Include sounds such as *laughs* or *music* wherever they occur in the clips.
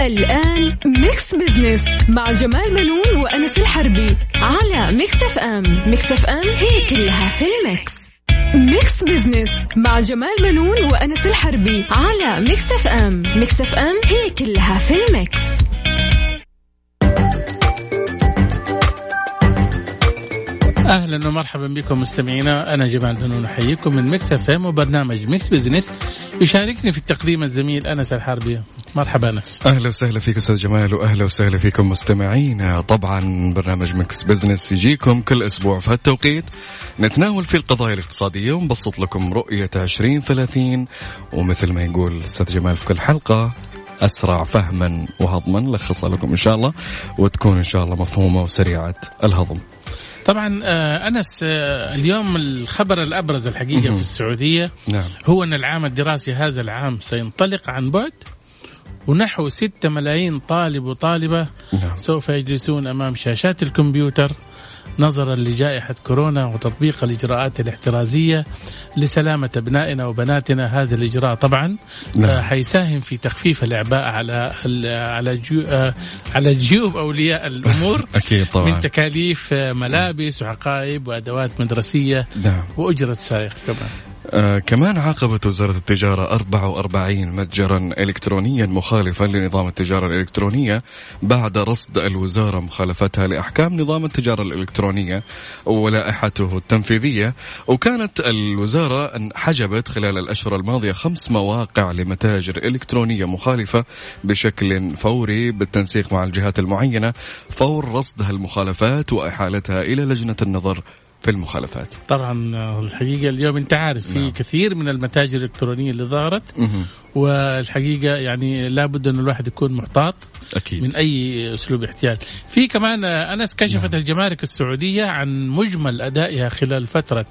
الآن Mix Business مع جمال بنون وأنس الحربي على Mix FM Mix FM هي كلها في ال mix. Mix Business مع جمال بنون وأنس الحربي على Mix FM Mix FM هي كلها في ال mix. أهلا ومرحبا بكم مستمعينا. أنا جمال بنون أحييكم من Mix FM وبرنامج Mix Business يشاركني في التقديم الزميل أنس الحربي. مرحبا أنس. أهلا وسهلا فيك أستاذ جمال واهلا وسهلا فيكم مستمعينا. طبعا برنامج Mix Business يجيكم كل أسبوع في هالتوقيت. نتناول فيه القضايا الاقتصادية ونبسط لكم رؤية 2030 ومثل ما يقول أستاذ جمال في كل حلقة أسرع فهما وهضما. نلخصها لكم إن شاء الله وتكون إن شاء الله مفهومة وسريعة الهضم. طبعا آه، أنس آه، اليوم الخبر الأبرز الحقيقة في السعودية نعم. هو أن العام الدراسي هذا العام سينطلق عن بعد ونحو 6 ملايين طالب وطالبة نعم. سوف يجلسون أمام شاشات الكمبيوتر نظرا لجائحة كورونا وتطبيق الإجراءات الاحترازية لسلامة ابنائنا وبناتنا. هذا الإجراء طبعا نعم. آه، حيساهم في تخفيف الإعباء على على جو آه، على جيوب أولياء الأمور. *laughs* أكيد طبعا. من تكاليف آه، ملابس وعقائب وأدوات مدرسية نعم. وأجرة سائق كمان. آه كمان عاقبت وزارة التجارة 44 متجرا إلكترونيا مخالفا لنظام التجارة الإلكترونية بعد رصد الوزارة مخالفتها لأحكام نظام التجارة الإلكترونية ولائحته التنفيذية. وكانت الوزارة حجبت خلال الأشهر الماضية خمس مواقع لمتاجر إلكترونية مخالفة بشكل فوري بالتنسيق مع الجهات المعينة فور رصد هالمخالفات وإحالتها إلى لجنة النظر في المخالفات طبعا آه، الحقيقة اليوم أنت عارف في نعم. كثير من المتاجر الإلكترونية اللي ظهرت. والحقيقة يعني لابد انه الواحد يكون محتاط أكيد من أي أسلوب احتيال. في كمان آه، أنس كشفت نعم. الجمارك السعودية عن مجمل أدائها خلال فترة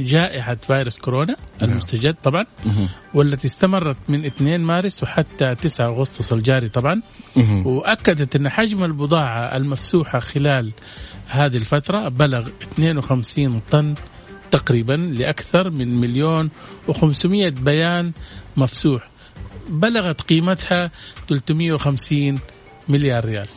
جائحة فيروس كورونا نعم. المستجد طبعا. والتي استمرت من 2 مارس وحتى 9 أغسطس الجاري طبعا مهم. وأكدت أن حجم البضاعة المفسوحة خلال هذه الفترة بلغ 52 طن تقريبا لأكثر من مليون و500 بيان مفسوح. بلغت قيمتها 350 مليار ريال.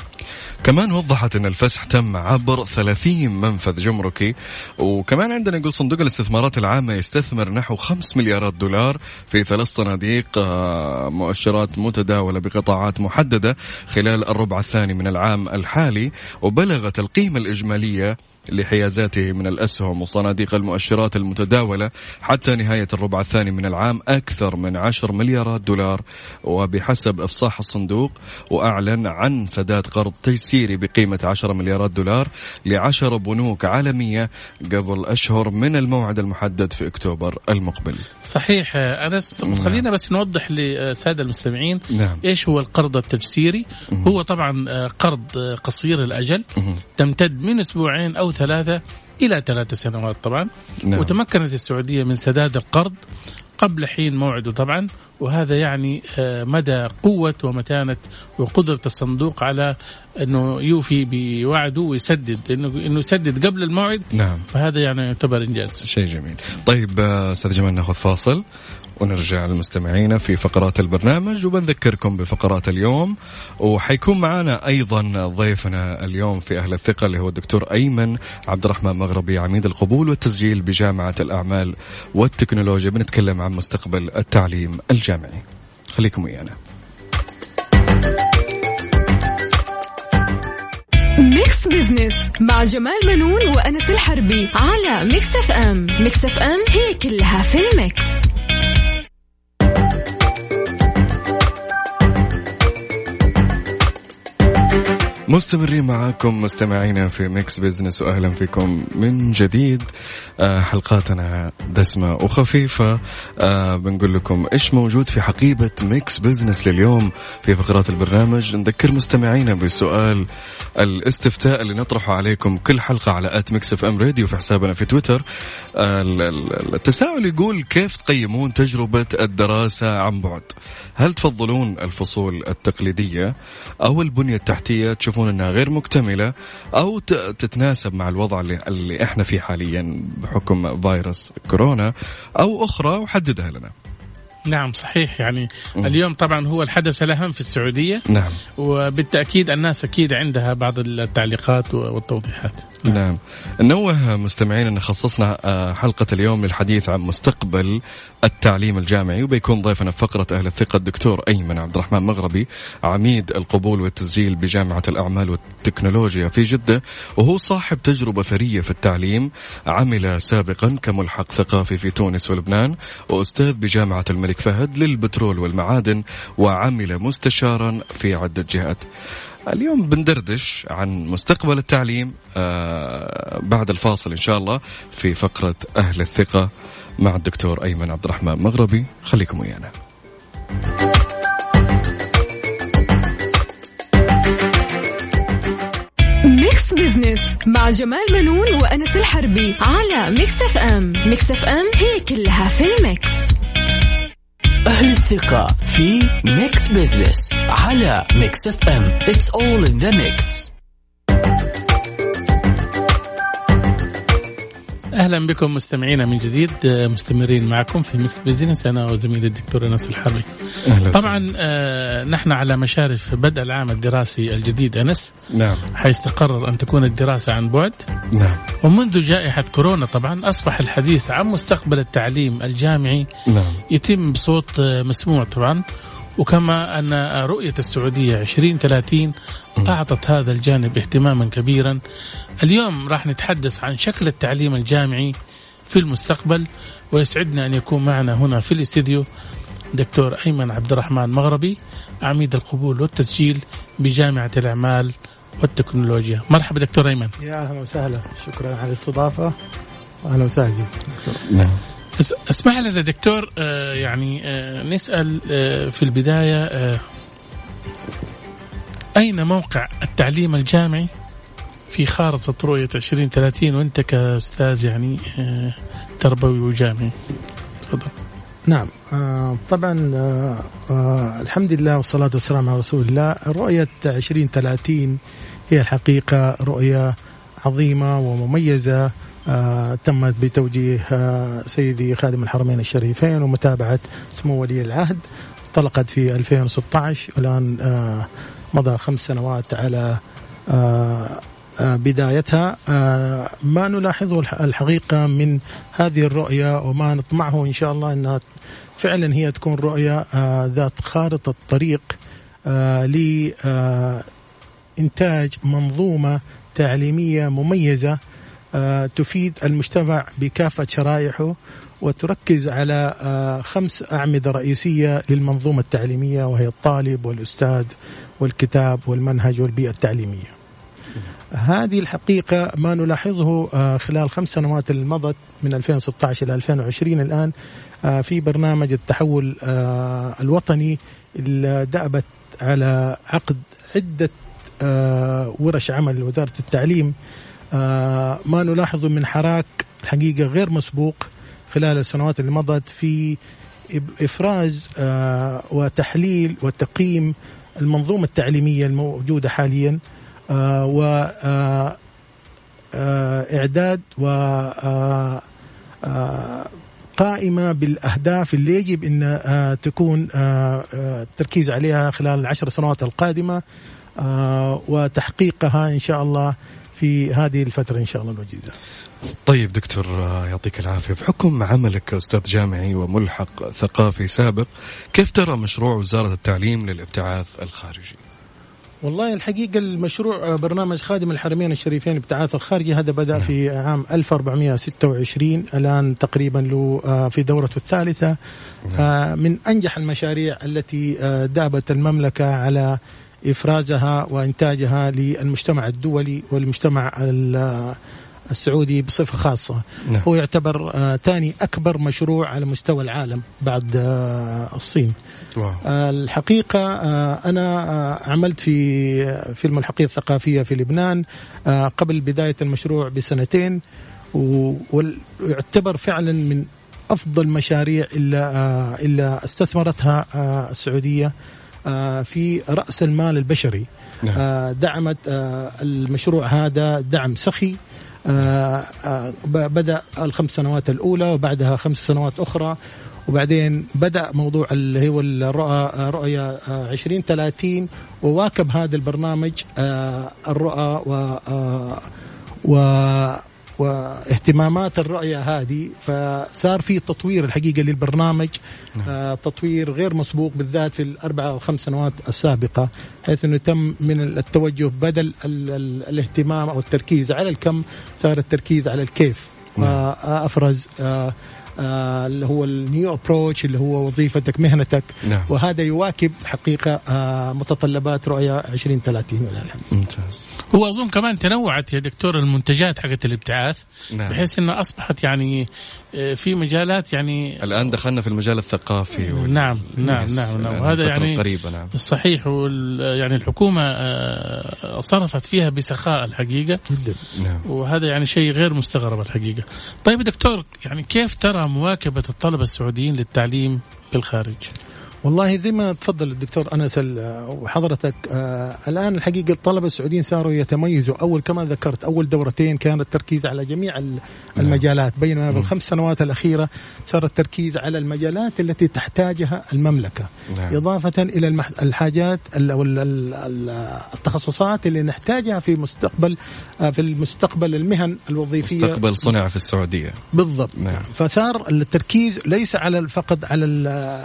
كمان وضحت إن الفسح تم عبر 30 منفذ جمركي. وكمان عندنا يقول صندوق الاستثمارات العامة يستثمر نحو 5 مليارات دولار في ثلاث صناديق آه، مؤشرات متداولة بقطاعات محددة خلال الربع الثاني من العام الحالي. وبلغت القيمة الإجمالية لحيازاته من الأسهم وصناديق المؤشرات المتداولة حتى نهاية الربع الثاني من العام أكثر من 10 مليارات دولار وبحسب إفصاح الصندوق وأعلن عن سداد قرض تيسيري بقيمة 10 مليارات دولار لعشر بنوك عالمية قبل أشهر من الموعد المحدد في أكتوبر المقبل صحيح أنس نعم. خلينا بس نوضح للسادة المستمعين نعم إيش هو القرض التجسيري. هو طبعا آه، قرض آه، قصير الاجل مهم. تمتد من أسبوعين أو ثلاثة إلى ثلاث سنوات طبعا. نعم. وتمكنت السعودية من سداد القرض قبل حين موعده طبعا. وهذا يعني آه، مدى قوة ومتانة وقدرة الصندوق على أنه يوفي بوعده ويسدد أنه أنه يسدد قبل الموعد. نعم. فهذا يعني يعتبر إنجاز. شيء جميل. طيب آه، أستاذ جمال ناخذ فاصل. ونرجع للمستمعين في فقرات البرنامج وبنذكركم بفقرات اليوم. وحيكون معنا أيضا ضيفنا اليوم في أهل الثقة اللي هو الدكتور أيمن عبد الرحمن مغربي عميد القبول والتسجيل بجامعة الأعمال والتكنولوجيا. بنتكلم عن مستقبل التعليم الجامعي. خليكم ويانا. Mix Business مع جمال بنون وأنس الحربي على Mix FM Mix FM هي كلها في ال mix. مستمرين معاكم مستمعينا في Mix Business واهلا فيكم من جديد. آه، حلقاتنا دسمة وخفيفة. آه، بنقول لكم إيش موجود في حقيبة Mix Business لليوم في فقرات البرنامج. نذكر مستمعينا بالسؤال الاستفتاء اللي نطرحه عليكم كل حلقة على at Mix FM Radio في حسابنا في تويتر. آه، التساؤل يقول كيف تقيمون تجربة الدراسة عن بعد؟ هل تفضلون الفصول التقليدية أو البنية التحتية؟ تشوفون انها غير مكتملة أو تتناسب مع الوضع اللي, اللي إحنا فيه حاليا بحكم فيروس كورونا أو أخرى وحددها لنا. نعم صحيح. يعني م. اليوم طبعا هو الحدث الأهم في السعودية. نعم. وبالتأكيد الناس أكيد عندها بعض التعليقات والتوضيحات. نعم, نعم. نوه مستمعين أن خصصنا آه، حلقة اليوم للحديث عن مستقبل التعليم الجامعي وبيكون ضيفنا في فقرة أهل الثقة الدكتور أيمن عبد الرحمن مغربي عميد القبول والتسجيل بجامعة الأعمال والتكنولوجيا في جدة وهو صاحب تجربة ثرية في التعليم عمل سابقا كملحق ثقافي في تونس ولبنان وأستاذ بجامعة الملك فهد للبترول والمعادن وعمل مستشارا في عدة جهات. اليوم بندردش عن مستقبل التعليم آه بعد الفاصل إن شاء الله في فقرة أهل الثقة. مع الدكتور أيمن عبد الرحمن مغربي. خليكم ويانا. Mix Business مع جمال بنون وأنس الحربي على Mix FM Mix FM هي كلها في ال mix. أهل الثقة في Mix Business على Mix FM It's all in the mix. أهلا بكم مستمعينا من جديد مستمرين معكم في Mix Business أنا وزميلي الدكتور أنس الحربي. أهلا طبعا آه نحن على مشارف بدء العام الدراسي الجديد أنس. نعم. حيستقرر أن تكون الدراسة عن بعد. نعم. ومنذ جائحة كورونا طبعا أصبح الحديث عن مستقبل التعليم الجامعي نعم. يتم بصوت آه، مسموع طبعا وكما أن رؤية السعودية 2030 أعطت هذا الجانب اهتماما كبيرا. اليوم راح نتحدث عن شكل التعليم الجامعي في المستقبل ويسعدنا أن يكون معنا هنا في الاستديو دكتور أيمن عبد الرحمن مغربي عميد القبول والتسجيل بجامعة الأعمال والتكنولوجيا. مرحبا دكتور أيمن. يا أهلا وسهلا. شكرا على الاستضافة. أهلا وسهلا نعم. أسمح لنا دكتور آه يعني آه نسأل آه في البداية أين موقع التعليم الجامعي في خارطة رؤية 2030 وأنت كأستاذ يعني تربوي وجامعي؟ تفضل. نعم طبعا الحمد لله والصلاة والسلام على رسول الله. رؤية 2030 هي الحقيقة رؤية عظيمة ومميزة. تمت بتوجيه آه سيدي خادم الحرمين الشريفين ومتابعة سمو ولي العهد. انطلقت في 2016 والآن آه مضى خمس سنوات على آه, آه، بدايتها. آه، ما نلاحظه الحقيقة من هذه الرؤية وما نطمعه إن شاء الله أنها فعلا هي تكون رؤية آه، ذات خارطة طريق لإنتاج منظومة تعليمية مميزة آه، تفيد المجتمع بكافة شرائحه وتركز على آه، خمس أعمدة رئيسية للمنظومة التعليمية وهي الطالب والأستاذ والكتاب والمنهج والبيئة التعليمية. هذه الحقيقة ما نلاحظه آه، خلال خمس سنوات اللي مضت من 2016 إلى 2020 الآن في برنامج التحول الوطني اللي دأبت على عقد عدة ورش عمل لوزارة التعليم آه، ما نلاحظه من حراك الحقيقة غير مسبوق خلال السنوات اللي مضت في إفراز آه، وتحليل وتقييم المنظومة التعليمية الموجودة حاليا آه، و إعداد و قائمة بالأهداف اللي يجب إن تكون التركيز عليها خلال العشر سنوات القادمة وتحقيقها إن شاء الله في هذه الفترة إن شاء الله الوجيزة طيب دكتور يعطيك العافية بحكم عملك كأستاذ جامعي وملحق ثقافي سابق كيف ترى مشروع وزارة التعليم للابتعاث الخارجي؟ والله الحقيقة المشروع برنامج خادم الحرمين الشريفين الابتعاث الخارجي هذا بدأ نعم. في عام 1426 الآن تقريبا له آه، في دورته الثالثة نعم. آه، من أنجح المشاريع التي آه، دابت المملكة على إفرازها وإنتاجها للمجتمع الدولي والمجتمع ال- السعودي بصفة خاصة نعم. هو يعتبر ثاني أكبر مشروع على مستوى العالم بعد آه، الصين واو. آه، الحقيقة آه، أنا آه، عملت في فيلم الحقيقة الثقافية في لبنان آه، قبل بداية المشروع بسنتين ويعتبر فعلا من أفضل مشاريع إلا آه، إلا استثمرتها آه، السعودية آه، في رأس المال البشري. نعم. آه، دعمت آه، المشروع هذا دعم سخي. آه، آه، بدأ الخمس سنوات الأولى وبعدها خمس سنوات أخرى. وبعدين بدأ موضوع اللي هو الرؤى رؤية آه، 2030 وواكب هذا البرنامج آه، الرؤى و آه، و واهتمامات الرؤية هذه فصار في تطوير الحقيقة للبرنامج آه تطوير غير مسبوق بالذات في الأربعة أو خمس سنوات السابقة حيث أنه تم من التوجه بدل ال ال الاهتمام أو التركيز على الكم صار التركيز على الكيف. آه أفرز آه، اللي هو النيو ابروتش اللي هو وظيفتك مهنتك نعم. وهذا يواكب حقيقة آه، متطلبات رؤية 2030 ولله الحمد ممتاز هو أظن كمان تنوعت يا دكتور المنتجات حقت الابتعاث نعم. بحيث انها أصبحت يعني آه، في مجالات يعني الآن دخلنا في المجال الثقافي وال... نعم نعم نعم, نعم. الآن وهذا يعني القريبة نعم صحيح وال يعني الحكومة آه، صرفت فيها بسخاء الحقيقة نعم وهذا يعني شيء غير مستغرب الحقيقة. طيب يا دكتور يعني كيف ترى مواكبة الطلبة السعوديين للتعليم بالخارج؟ والله زي ما تفضل الدكتور أنس وحضرتك آه الآن الحقيقة الطلبة السعوديين صاروا يتميزوا. أول كما ذكرت أول دورتين كان التركيز على جميع ال- المجالات بينما بالخمس سنوات الأخيرة صار التركيز على المجالات التي تحتاجها المملكة. نعم. إضافة إلى المح- الحاجات ال- أو ال- ال- ال- التخصصات اللي نحتاجها في مستقبل آه في المستقبل المهن الوظيفية. مستقبل صنع في السعودية. بالضبط. نعم. فصار التركيز ليس على فقط على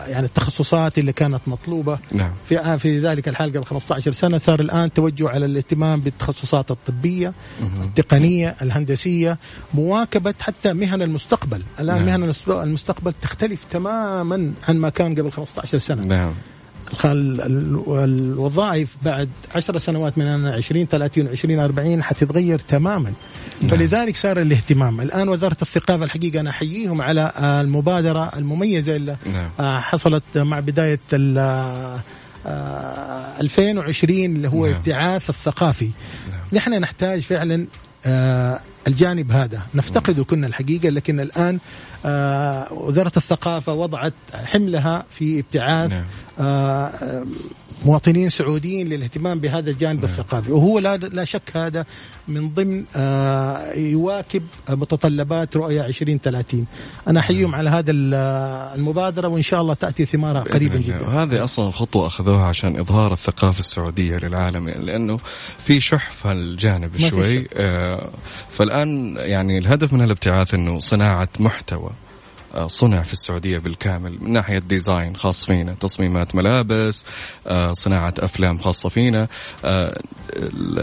يعني التخصصات اللي كانت مطلوبة. نعم. في في ذلك الحال قبل 15 سنة صار الآن توجه على الاهتمام بالتخصصات الطبية التقنية الهندسية. مواكبة حتى مهن المستقبل. الآن نعم. مهن المست- المستقبل تختلف تماما عن ما كان قبل 15 سنة. نعم. الوظائف بعد عشر سنوات من الآن 20 30 20 40 حتتغير تماما. فلذلك صار الاهتمام الآن وزارة الثقافة الحقيقة أنا أحييهم على المبادرة المميزة اللي نعم. آه، حصلت مع بداية ال- آه، آه، 2020 اللي هو نعم. ابتعاث الثقافي نحن نحتاج فعلا الجانب هذا نفتقده كنا الحقيقة لكن الآن آه، وزارة الثقافة وضعت حملها في ابتعاث نعم. مواطنين سعوديين للاهتمام بهذا الجانب الثقافي. وهو لا لا شك هذا من ضمن آه، يواكب متطلبات رؤية 2030 أنا أحييهم على هذا ال- المبادرة وإن شاء الله تأتي ثمارها قريبا. جدا. وهذه أصلا الخطوه أخذوها عشان إظهار الثقافة السعودية للعالم لأنه في شح في الجانب شوي آه فالآن يعني الهدف من الابتعاث إنه صناعة محتوى. صنع في السعودية بالكامل من ناحية ديزاين خاص فينا تصميمات ملابس آه، صناعة أفلام خاصة فينا آه، ال-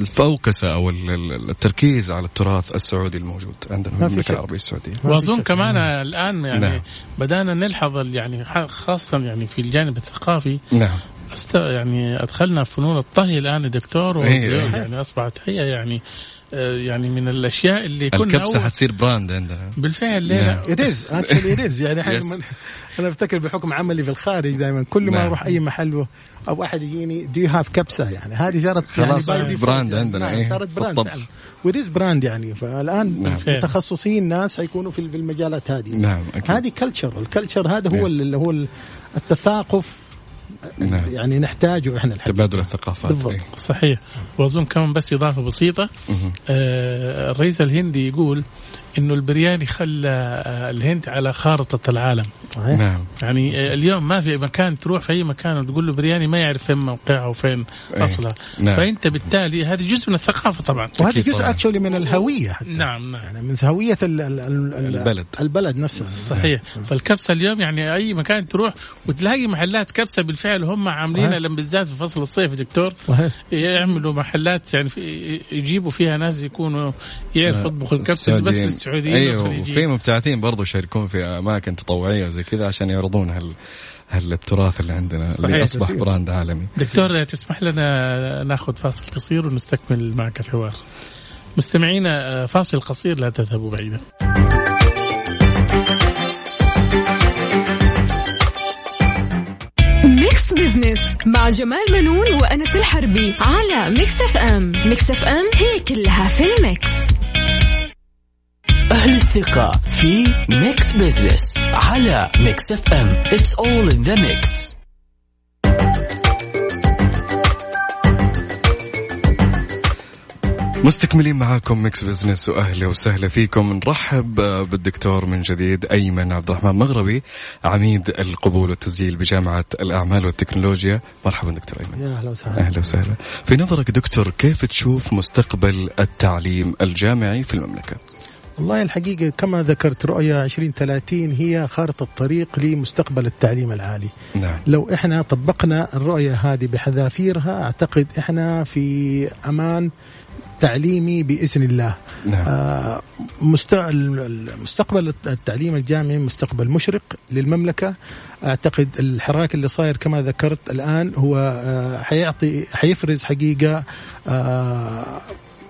الفوكسة أو ال- ال- التركيز على التراث السعودي الموجود عندنا في المملكة. العربية السعودية وأظن كمان الآن يعني نعم. بدأنا نلحظ يعني خاصة يعني في الجانب الثقافي نعم است يعني أدخلنا فنون الطهي الآن يا دكتور إيه. يعني أصبحت هي يعني آه، يعني من الأشياء اللي كنا الكبسة أول حتصير brand عندنا بالفعل ليه نعم. لا؟ It is actually it is يعني *laughs* أنا أفتكر بحكم عملي في الخارج دائما كل ما نعم. أروح أي محل أو أحد يجيني do you have كبسة يعني هذه صارت خلاص يعني brand يعني. عندنا، نعم إيه، صارت brand و rice brand يعني فالآن نعم. متخصصين ناس حيكونوا في في المجالات هذه نعم أكيد هذه culture ال culture هذا هو Yes. اللي هو ال- التثاقف نعم. يعني نحتاجه إحنا الحقيقة. تبادل الثقافات بالضبط. إيه. صحيح وأظن كمان بس إضافة بسيطة. آه، الرئيس الهندي يقول إنه البرياني خلى آه، الهند على خارطة العالم صحيح. نعم يعني آه، اليوم ما في مكان تروح في أي مكان وتقول له برياني ما يعرف فين موقعها وفين إيه. اصلها نعم. فأنت بالتالي هذه جزء من الثقافة طبعا وهذا جزء. اكشولي من الهوية حتى. نعم نعم يعني من هوية ال- ال- ال- ال- البلد. البلد نفسه صحيح فالكبسة اليوم يعني أي مكان تروح وتلاقي محلات كبسة بالفعل هم عاملينها. لما بالذات في فصل الصيف دكتور صحيح يعملوا محلات يعني في يجيبوا فيها ناس يكونوا يعرفوا يطبخوا الكبسة بس للسعوديين أيوه. وفي مبتعثين برضو يشاركون في أماكن تطوعية وزي كذا عشان يعرضون هال هالتراث اللي عندنا صحيح. اللي أصبح براند عالمي. دكتور تسمح لنا ناخذ فاصل قصير ونستكمل معك الحوار. مستمعينا فاصل قصير لا تذهبوا بعيدا. Mix Business مع جمال بنون وأنس الحربي على Mix FM Mix FM هي كلها في ال mix. أهل الثقة في Mix Business على Mix FM It's all in the mix. مستكملين معاكم Mix Business وأهلا وسهلا فيكم. نرحب بالدكتور من جديد أيمن عبد الرحمن مغربي عميد القبول والتسجيل بجامعة الأعمال والتكنولوجيا. مرحبا دكتور أيمن. يا أهلا وسهلا. أهلا وسهلا. في نظرك دكتور كيف تشوف مستقبل التعليم الجامعي في المملكة؟ والله الحقيقة كما ذكرت رؤية 2030 هي خارطة الطريق لمستقبل التعليم العالي. نعم. لو إحنا طبقنا الرؤية هذه بحذافيرها أعتقد إحنا في أمان تعليمي بإذن الله. نعم. آه مست... المستقبل التعليم الجامعي مستقبل مشرق للمملكة. أعتقد الحراك اللي صاير كما ذكرت الآن هو آه حيعطي حيفرز حقيقة آه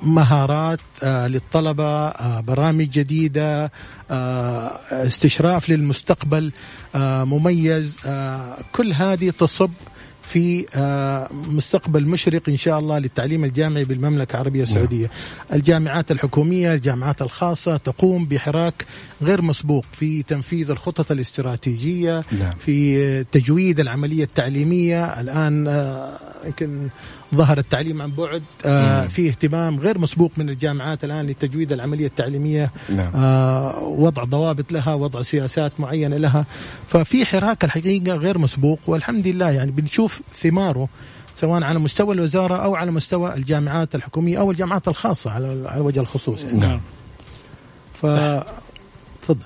مهارات آه للطلبة آه برامج جديدة آه استشراف للمستقبل مميز كل هذه تصب في آه مستقبل مشرق إن شاء الله للتعليم الجامعي بالمملكة العربية السعودية. الجامعات الحكومية، الجامعات الخاصة تقوم بحراك غير مسبوق في تنفيذ الخطط الاستراتيجية، نعم. في تجويد العملية التعليمية، الآن آه يمكن ظهر التعليم عن بعد آه في اهتمام غير مسبوق من الجامعات الآن لتجويد العملية التعليمية نعم. آه وضع ضوابط لها وضع سياسات معينة لها ففي حراك الحقيقة غير مسبوق والحمد لله يعني بنشوف ثماره سواء على مستوى الوزارة أو على مستوى الجامعات الحكومية أو الجامعات الخاصة على وجه الخصوص. نعم. ف تفضل.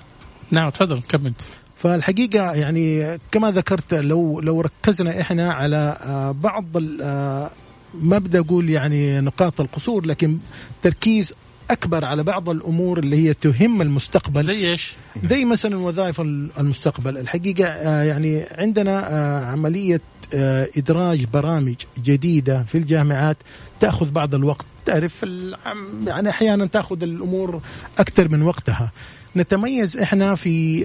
نعم تفضل كمل. فالحقيقة يعني كما ذكرت لو لو ركزنا إحنا على آه بعض آه ما بدي أقول يعني نقاط القصور لكن تركيز أكبر على بعض الأمور اللي هي تهم المستقبل. زي إيش؟ زي مثلا وظائف المستقبل. الحقيقة آه يعني عندنا عملية إدراج برامج جديدة في الجامعات تأخذ بعض الوقت تعرف يعني أحيانا تأخذ الأمور أكثر من وقتها نتميز إحنا في,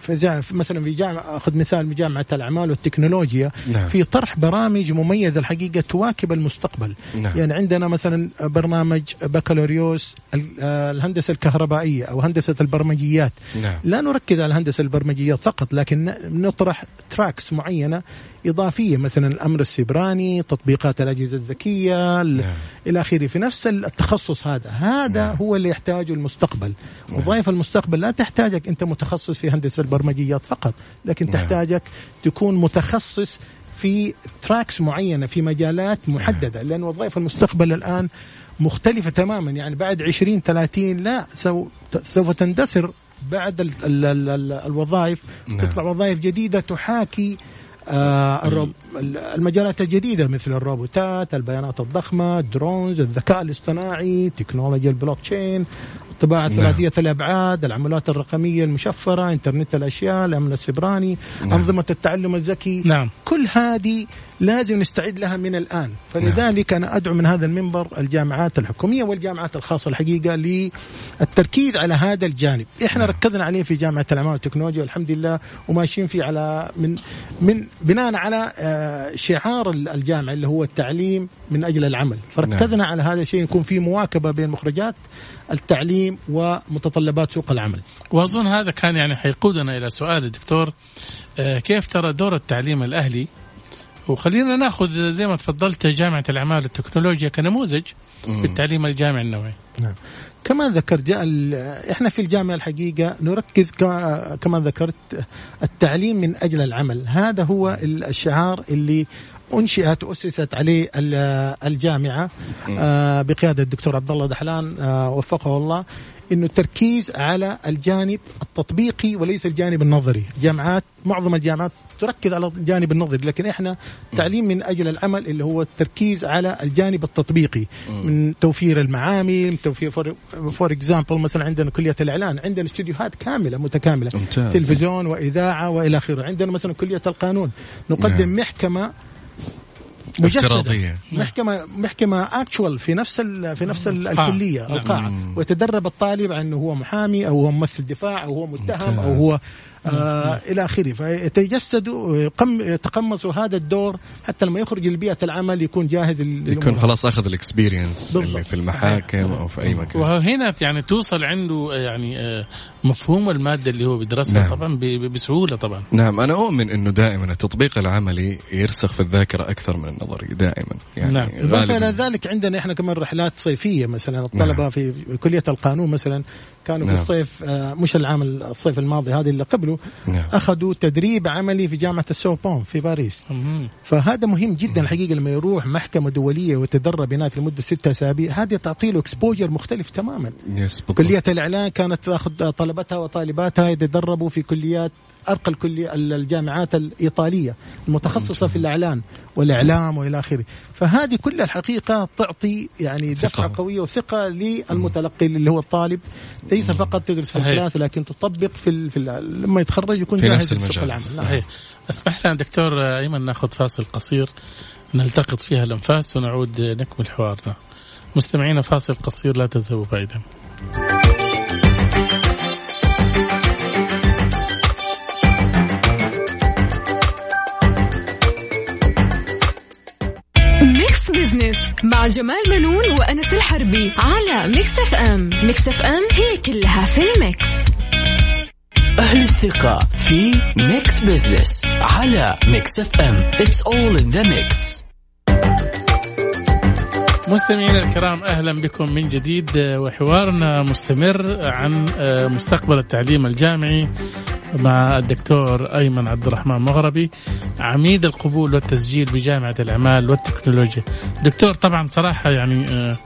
في مثلا في جامعة أخذ مثال بجامعه الأعمال والتكنولوجيا نعم. في طرح برامج مميزة الحقيقة تواكب المستقبل نعم. يعني عندنا مثلا برنامج بكالوريوس الهندسة الكهربائية أو هندسة البرمجيات نعم. لا نركز على هندسه البرمجيات فقط لكن نطرح tracks معينة إضافية مثلا الأمن السبراني تطبيقات الأجهزة الذكية نعم. إلى آخره في نفس التخصص هذا هذا نعم. هو اللي يحتاجه المستقبل وظائف المستقبل لا تحتاجك أنت متخصص في هندسة البرمجيات فقط لكن نعم. تحتاجك تكون متخصص في tracks معينة في مجالات محددة لأن وظائف المستقبل الآن مختلفة تماما يعني بعد 20 30 لا سوف تندثر بعد ال ال ال الوظائف نعم. تطلع وظائف جديدة تحاكي الروب المجالات الجديدة مثل الروبوتات البيانات الضخمة ال drones الذكاء الاصطناعي تكنولوجيا البلوك تشين الطباعة نعم. ثلاثية الأبعاد العملات الرقمية المشفرة إنترنت الأشياء الأمن السبراني نعم. أنظمة التعلم الذكي. نعم. كل هذه لازم نستعد لها من الآن. فلذلك أنا أدعو من هذا المنبر الجامعات الحكومية والجامعات الخاصة الحقيقة للتركيز على هذا الجانب. إحنا نعم. ركزنا عليه في جامعة الأعمال والتكنولوجيا والحمد لله وماشيين فيه على من من بناء على آه، شعار الجامعة اللي هو التعليم من أجل العمل. فركزنا على هذا الشيء يكون في مواكبة بين مخرجات التعليم ومتطلبات سوق العمل. وأظن هذا كان يعني حيقودنا إلى سؤال الدكتور آه، كيف ترى دور التعليم الأهلي؟ وخلينا نأخذ زي ما تفضلت جامعة الأعمال والتكنولوجيا كنموذج في التعليم الجامعي النوعي نعم. كما ذكرت إحنا في الجامعة الحقيقة نركز كما ذكرت التعليم من أجل العمل. هذا هو ال- الشعار اللي أنشئت وأسست عليه ال- الجامعة آه، بقيادة الدكتور عبد الله دحلان آه، وفقه الله إنه التركيز على الجانب التطبيقي وليس الجانب النظري، جامعات معظم الجامعات تركز على الجانب النظري لكن إحنا تعليم من أجل العمل اللي هو التركيز على الجانب التطبيقي من توفير المعامل، من توفير for example مثلا عندنا كلية الإعلان، عندنا استديوهات كاملة متكاملة ممتاز. تلفزيون وإذاعة وإلى آخره، عندنا مثلا كلية القانون. نقدم نعم. محكمة مجسدة. افتراضية. محكمه محكمة actual في نفس ال في نفس. الكلية نعم. القاعه ويتدرب الطالب على إنه هو محامي أو هو ممثل دفاع أو هو متهم أو. هو آه إلى آخره فيتجسدوا يتقمصوا هذا الدور حتى لما يخرج لبيئة العمل يكون جاهز يكون. خلاص أخذ الاكسبيرينس. اللي في المحاكم أو في أي مكان وهنا يعني توصل عنده آه، يعني آه، مفهوم المادة اللي هو بيدرسها نعم. طبعا بسهولة طبعا نعم أنا أؤمن إنه دائما التطبيق العملي يرسخ في الذاكرة أكثر من النظري دائما يعني نعم. غالبا ذلك عندنا إحنا كمان رحلات صيفية مثلا الطلبة نعم. في كلية القانون مثلا كانوا في نعم. الصيف آه، مش العام الصيف الماضي هذا اللي قبله نعم. أخذوا تدريب عملي في جامعة السوربون في باريس مهم. فهذا مهم جدا الحقيقة لما يروح محكمة دولية ويتدرب هناك لمدة ستة أسابيع هذه تعطي له exposure مختلف تماما yes بالضبط. كلية الإعلان كانت تأخذ طلبتها وطالباتها يتدربوا في كليات أرقى الكليه الجامعات الإيطالية المتخصصة في الإعلان والإعلام وإلى آخره فهذه كلها الحقيقة تعطي يعني ثقة. دفعة قوية وثقة للمتلقي اللي هو الطالب ليس فقط تدرس في. الكلاس لكن تطبق في, ال... في. لما يتخرج يكون في جاهز نفس المجال. العمل نعم. صحيح اسمح لنا دكتور أيمن ناخذ فاصل قصير نلتقط فيها الأنفاس ونعود نكمل حوارنا مستمعينا فاصل قصير لا تذهبوا بعيدا مع جمال بنون وأنس الحربي على Mix FM. Mix FM هي كلها في ال mix. أهل الثقة في Mix Business على Mix FM. It's all in the mix. مستمعينا الكرام أهلا بكم من جديد آه، وحوارنا مستمر عن آه، مستقبل التعليم الجامعي. مع الدكتور أيمن عبد الرحمن مغربي عميد القبول والتسجيل بجامعة الأعمال والتكنولوجيا. دكتور طبعا صراحة يعني آه،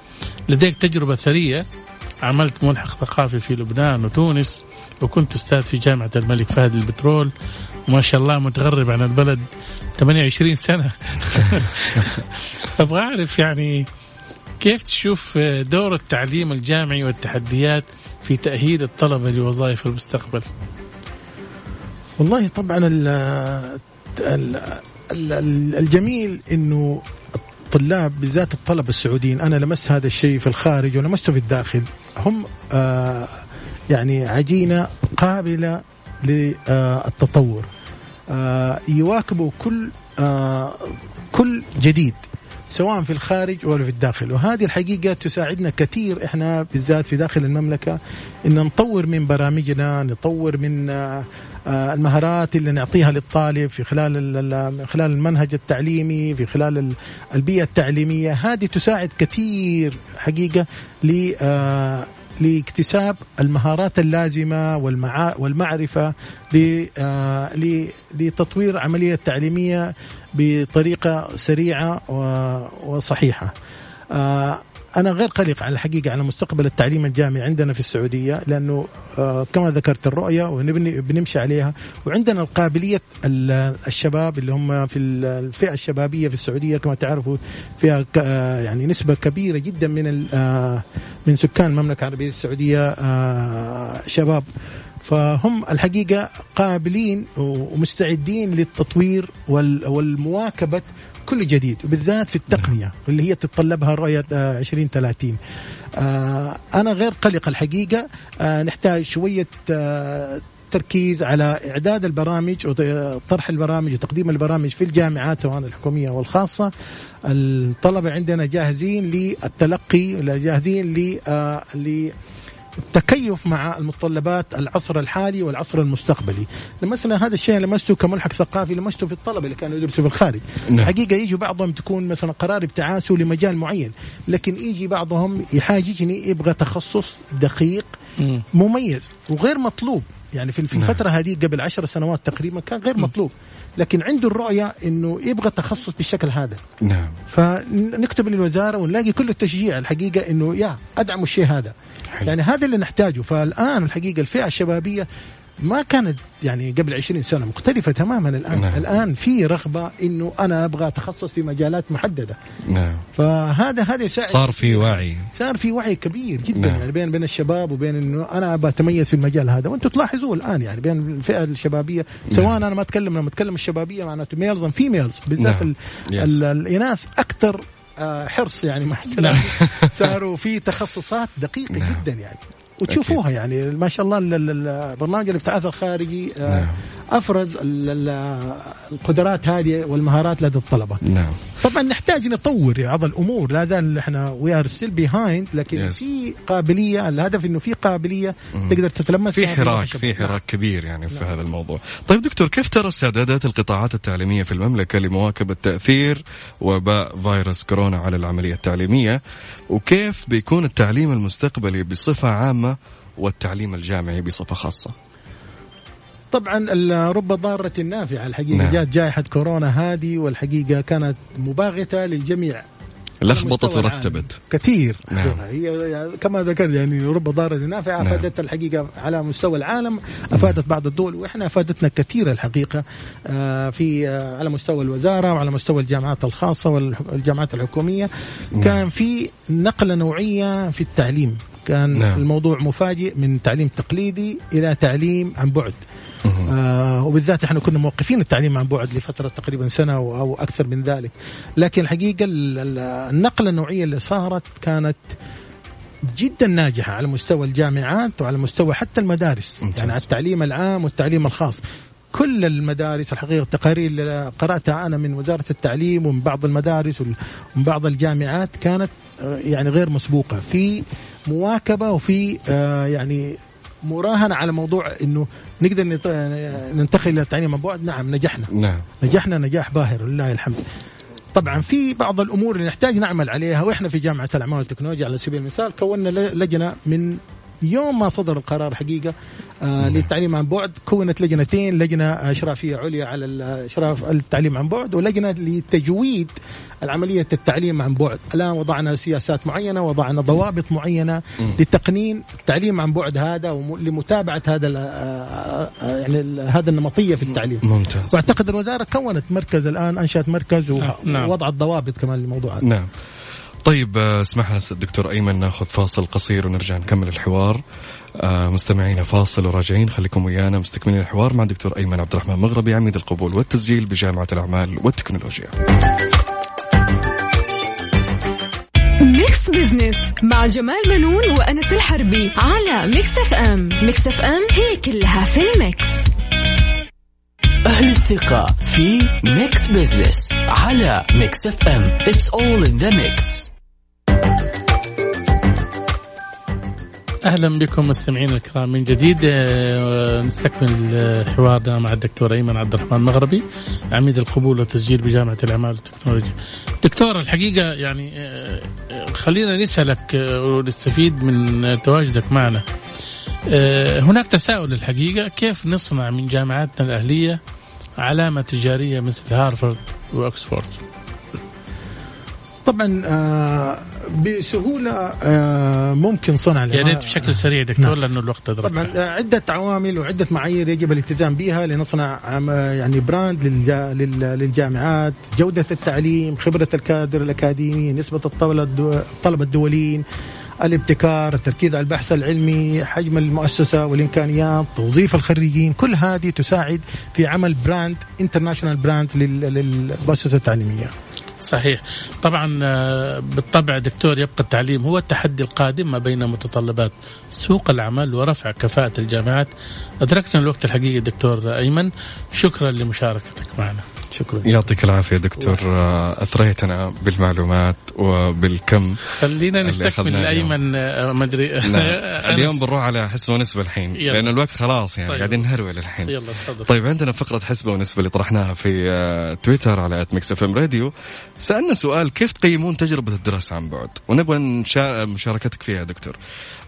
لديك تجربة ثرية. عملت ملحق ثقافي في لبنان وتونس وكنت أستاذ في جامعة الملك فهد للبترول. وما شاء الله متغرب عن البلد 28 سنة. *laughs* أبغى أعرف يعني كيف تشوف دور التعليم الجامعي والتحديات في تأهيل الطلبة لوظائف المستقبل؟ والله طبعا ال ال ال الجميل إنه الطلاب بالذات الطلبة السعوديين أنا لمست هذا الشيء في الخارج ولمسته في الداخل. هم آه يعني عجينة قابلة للتطور. آه يواكبوا كل آه كل جديد سواء في الخارج ولا في الداخل. وهذه الحقيقة تساعدنا كثير إحنا بالذات في داخل المملكة إن نطور من برامجنا نطور من آه، المهارات اللي نعطيها للطالب في خلال خلال المنهج التعليمي في خلال ال- البيئة التعليمية. هذه تساعد كثير حقيقة ل آه، لاكتساب المهارات اللازمة والمعرفة آه، لتطوير عملية تعليمية بطريقة سريعة وصحيحة. أنا غير قلق على الحقيقة على مستقبل التعليم الجامعي عندنا في السعودية لأنه آه، كما ذكرت الرؤية وبنمشي عليها وعندنا القابلية ال- الشباب اللي هم في ال- الفئة الشبابية في السعودية كما تعرفوا فيها آه، يعني نسبة كبيرة جدا من آه، من سكان المملكة العربية السعودية آه، شباب. فهم الحقيقة قابلين ومستعدين للتطوير وال- والمواكبة كل جديد وبالذات في التقنية اللي هي تتطلبها رؤية آه، 2030 آه، أنا غير قلق الحقيقة آه، نحتاج شوية آه، تركيز على إعداد البرامج وطرح البرامج وتقديم البرامج في الجامعات سواء الحكومية والخاصة. الطلبة عندنا جاهزين للتلقي جاهزين آه، ل التكيف مع المتطلبات العصر الحالي والعصر المستقبلي مثلا هذا الشيء لمسته كملحق ثقافي لمسته في الطلبة اللي كانوا يدرسوا في الخارج نعم. حقيقة يجوا بعضهم تكون مثلا قرار ابتعاثه لمجال معين لكن يجي بعضهم يحاججني يبغى تخصص دقيق مم. مميز وغير مطلوب يعني في نعم. الفترة هذه قبل عشر سنوات تقريبا كان غير مطلوب لكن عنده الرؤية إنه يبغى تخصص بالشكل هذا. نعم. فنكتب للوزارة ونلاقي كل التشجيع الحقيقة إنه يا ادعموا الشيء هذا. حلو. يعني هذا اللي نحتاجه. فالآن الحقيقة الفئة الشبابية ما كانت يعني قبل 20 سنة مختلفة تماما الآن نعم. الآن في رغبة إنه أنا أبغى أتخصص في مجالات محددة نعم فهذا هذا صار في وعي صار في وعي كبير جدا نعم. نعم. يعني بين بين الشباب وبين إنه أنا أبغى أتميز في المجال هذا وأنتم تلاحظوه الآن يعني بين الفئة الشبابية سواء نعم. أنا ما اتكلم لما أتكلم الشبابية معناته males and females بالذات نعم. الإناث أكثر آه، حرص يعني مع احترامي صاروا في تخصصات دقيقة نعم. جدا يعني وتشوفوها يعني ما شاء الله ال- ال- البرنامج الابتعاث الخارجي آه، نعم. أفرز ال- ال- القدرات هذه والمهارات لدى الطلبة. نعم. طبعا نحتاج نطور بعض الأمور لا زال إحنا we are still behind لكن Yes. في قابلية الهدف إنه في قابلية تقدر تتلمس في حراك في حراك كبير يعني في هذا الموضوع. طيب دكتور كيف ترى استعدادات القطاعات التعليمية في المملكة لمواكبة تأثير وباء فيروس كورونا على العملية التعليمية؟ وكيف بيكون التعليم المستقبلي بصفة عامة والتعليم الجامعي بصفة خاصة؟ طبعا رب ضارة نافعه الحقيقة نعم. نعم. جات جائحه كورونا هذه والحقيقة كانت مباغتة للجميع لخبطت. ورتبت كثير نعم. هي كما ذكرت يعني رب ضارة نافعه نعم. أفادت الحقيقة على مستوى العالم أفادت بعض الدول وإحنا أفادتنا كثير الحقيقة آه، في آه، على مستوى الوزارة وعلى مستوى الجامعات الخاصة والجامعات الحكومية كان في نقلة نوعية في التعليم كان نعم. الموضوع مفاجئ من تعليم تقليدي إلى تعليم عن بعد آه وبالذات إحنا كنا موقفين التعليم عن بعد لفترة تقريبا سنة أو أو أكثر من ذلك. لكن الحقيقة ال- ال- النقلة النوعية اللي صارت كانت جدا ناجحة على مستوى الجامعات وعلى مستوى حتى المدارس. ممتاز. يعني على التعليم العام والتعليم الخاص. كل المدارس الحقيقة التقارير اللي قرأتها أنا من وزارة التعليم ومن بعض المدارس ومن بعض الجامعات كانت آه، يعني غير مسبوقة. في مواكبة وفي آه، يعني مراهنه على موضوع إنه نقدر نت- ننتقل إلى التعليم عن بعد نعم نجحنا. نعم. نجحنا نجاح باهر لله الحمد. طبعا في بعض الأمور اللي نحتاج نعمل عليها وإحنا في جامعة الأعمال والتكنولوجيا على سبيل المثال كونا لجنة من يوم ما صدر القرار حقيقة آه للتعليم عن بعد كونت لجنتين لجنة إشرافية عليا على الاشراف التعليم عن بعد ولجنة لتجويد عمليه التعليم عن بعد. الآن وضعنا سياسات معينة وضعنا ضوابط معينة لتقنين التعليم عن بعد هذا ولمتابعه هذا آه، آه، يعني هذا النمطية في التعليم. ممتاز. وأعتقد الوزارة كونت مركز الآن أنشأت مركز و- نعم. ووضعت ضوابط كمان للموضوع هذا. نعم. طيب آه، اسمح لنا الدكتور أيمن ناخذ فاصل قصير ونرجع نكمل الحوار. آه، مستمعينا فاصل وراجعين خليكم ويانا مستكملين الحوار مع دكتور أيمن عبد الرحمن مغربي عميد القبول والتسجيل بجامعة الأعمال والتكنولوجيا. Mix Business مع جمال بنون وأنس الحربي على Mix FM Mix FM هي كلها في ال mix. أهل الثقة في Mix Business على Mix FM It's all in the mix. أهلا بكم مستمعينا الكرام من جديد آه، نستكمل آه، حوارنا مع الدكتور أيمن عبد الرحمن المغربي عميد القبول والتسجيل بجامعة الأعمال والتكنولوجيا. دكتور الحقيقة يعني آه، خلينا نسألك ونستفيد من تواجدك معنا. هناك تساؤل الحقيقة كيف نصنع من جامعاتنا الأهلية علامة تجارية مثل هارفارد وأكسفورد؟ طبعا آه بسهولة آه ممكن صنع يا ريت بشكل سريع دكتور نعم. لأنه الوقت طبعا ادركنا. آه، عدة عوامل وعدة معايير يجب الالتزام بها لنصنع يعني brand للجا لل- للجامعات جودة التعليم خبرة الكادر الأكاديمي نسبة الطلبة الدو- الطلبه الدوليين الابتكار التركيز على البحث العلمي حجم المؤسسة والإمكانيات توظيف الخريجين كل هذه تساعد في عمل brand international brand لل- للمؤسسة التعليمية صحيح. طبعا آه، بالطبع دكتور يبقى التعليم هو التحدي القادم ما بين متطلبات سوق العمل ورفع كفاءة الجامعات. أدركنا الوقت الحقيقة دكتور أيمن. شكرا لمشاركتك معنا. شكرا. يعطيك العافية دكتور. آه، أثريتنا بالمعلومات وبالكم خلينا نستكمل. ايمن آه، ما أدري. نعم. *laughs* اليوم بنروح على حسبة ونسبة الحين يلا. لأن الوقت خلاص يعني طيب. قاعدين نهرول الحين. يلا تفضل. طيب عندنا فقرة حسبة ونسبة اللي طرحناها في آه، تويتر على Mix FM Radio سألنا سؤال كيف تقيمون تجربة الدراسة عن بعد؟ ونبغى مشاركتك فيها دكتور.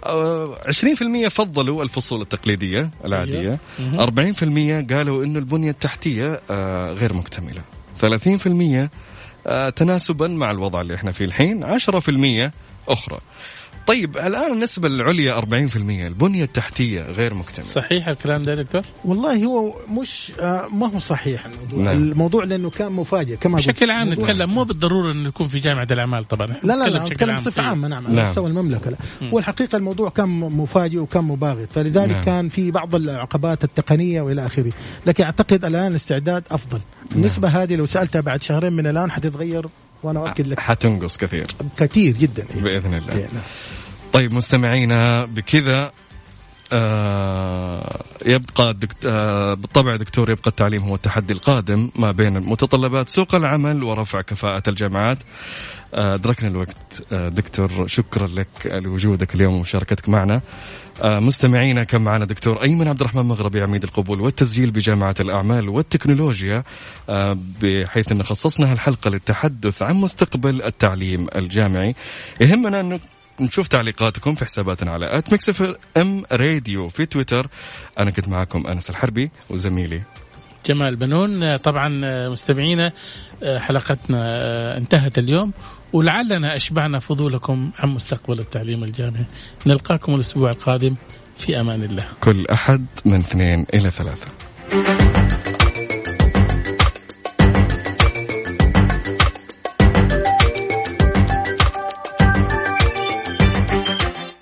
آه، 20% فضلوا الفصول التقليدية العادية. 40% قالوا إنه البنية التحتية آه، غير مكتملة. 30% آه، تناسبا مع الوضع اللي إحنا فيه الحين 10% أخرى. طيب الآن النسبة العليا 40% البنية التحتية غير مكتملة صحيح الكلام ده يا دكتور؟ والله هو مش آه ما هو صحيح الموضوع نعم. الموضوع لأنه كان مفاجئ كما. بشكل عام نتكلم مو بالضرورة إنه يكون في جامعة الأعمال طبعا لا لا لا بشكل نتكلم عام. بصفة. عامة نعم على نعم. مستوى المملكة لا والحقيقة الموضوع كان مفاجئ وكان مباغت فلذلك نعم. كان في بعض العقبات التقنية وإلى آخره لكن أعتقد الآن الاستعداد أفضل النسبة هذه لو سألتها بعد شهرين من الآن حتتغير وأنا أؤكد لك. حتنقص كثير. كثير جدا. بإذن الله. طيب مستمعينا بكذا آه يبقى دكت... آه بالطبع دكتور يبقى التعليم هو التحدي القادم ما بين متطلبات سوق العمل ورفع كفاءة الجامعات. آه أدركنا الوقت. آه دكتور شكرا لك لوجودك اليوم ومشاركتك معنا. مستمعينا كان معنا دكتور؟ أيمن عبد الرحمن مغربي عميد القبول والتسجيل بجامعة الأعمال والتكنولوجيا. بحيث أن خصصنا هالحلقة للتحدث عن مستقبل التعليم الجامعي. يهمنا أنه نشوف تعليقاتكم في حساباتنا على at Mix FM Radio في تويتر. أنا كنت معكم أنس الحربي وزميلي جمال بنون. طبعا مستمعينا حلقتنا آه، انتهت اليوم. ولعلنا أشبعنا فضولكم عن مستقبل التعليم الجامعي. نلقاكم الأسبوع القادم. في أمان الله. كل أحد من اثنين إلى ثلاثة.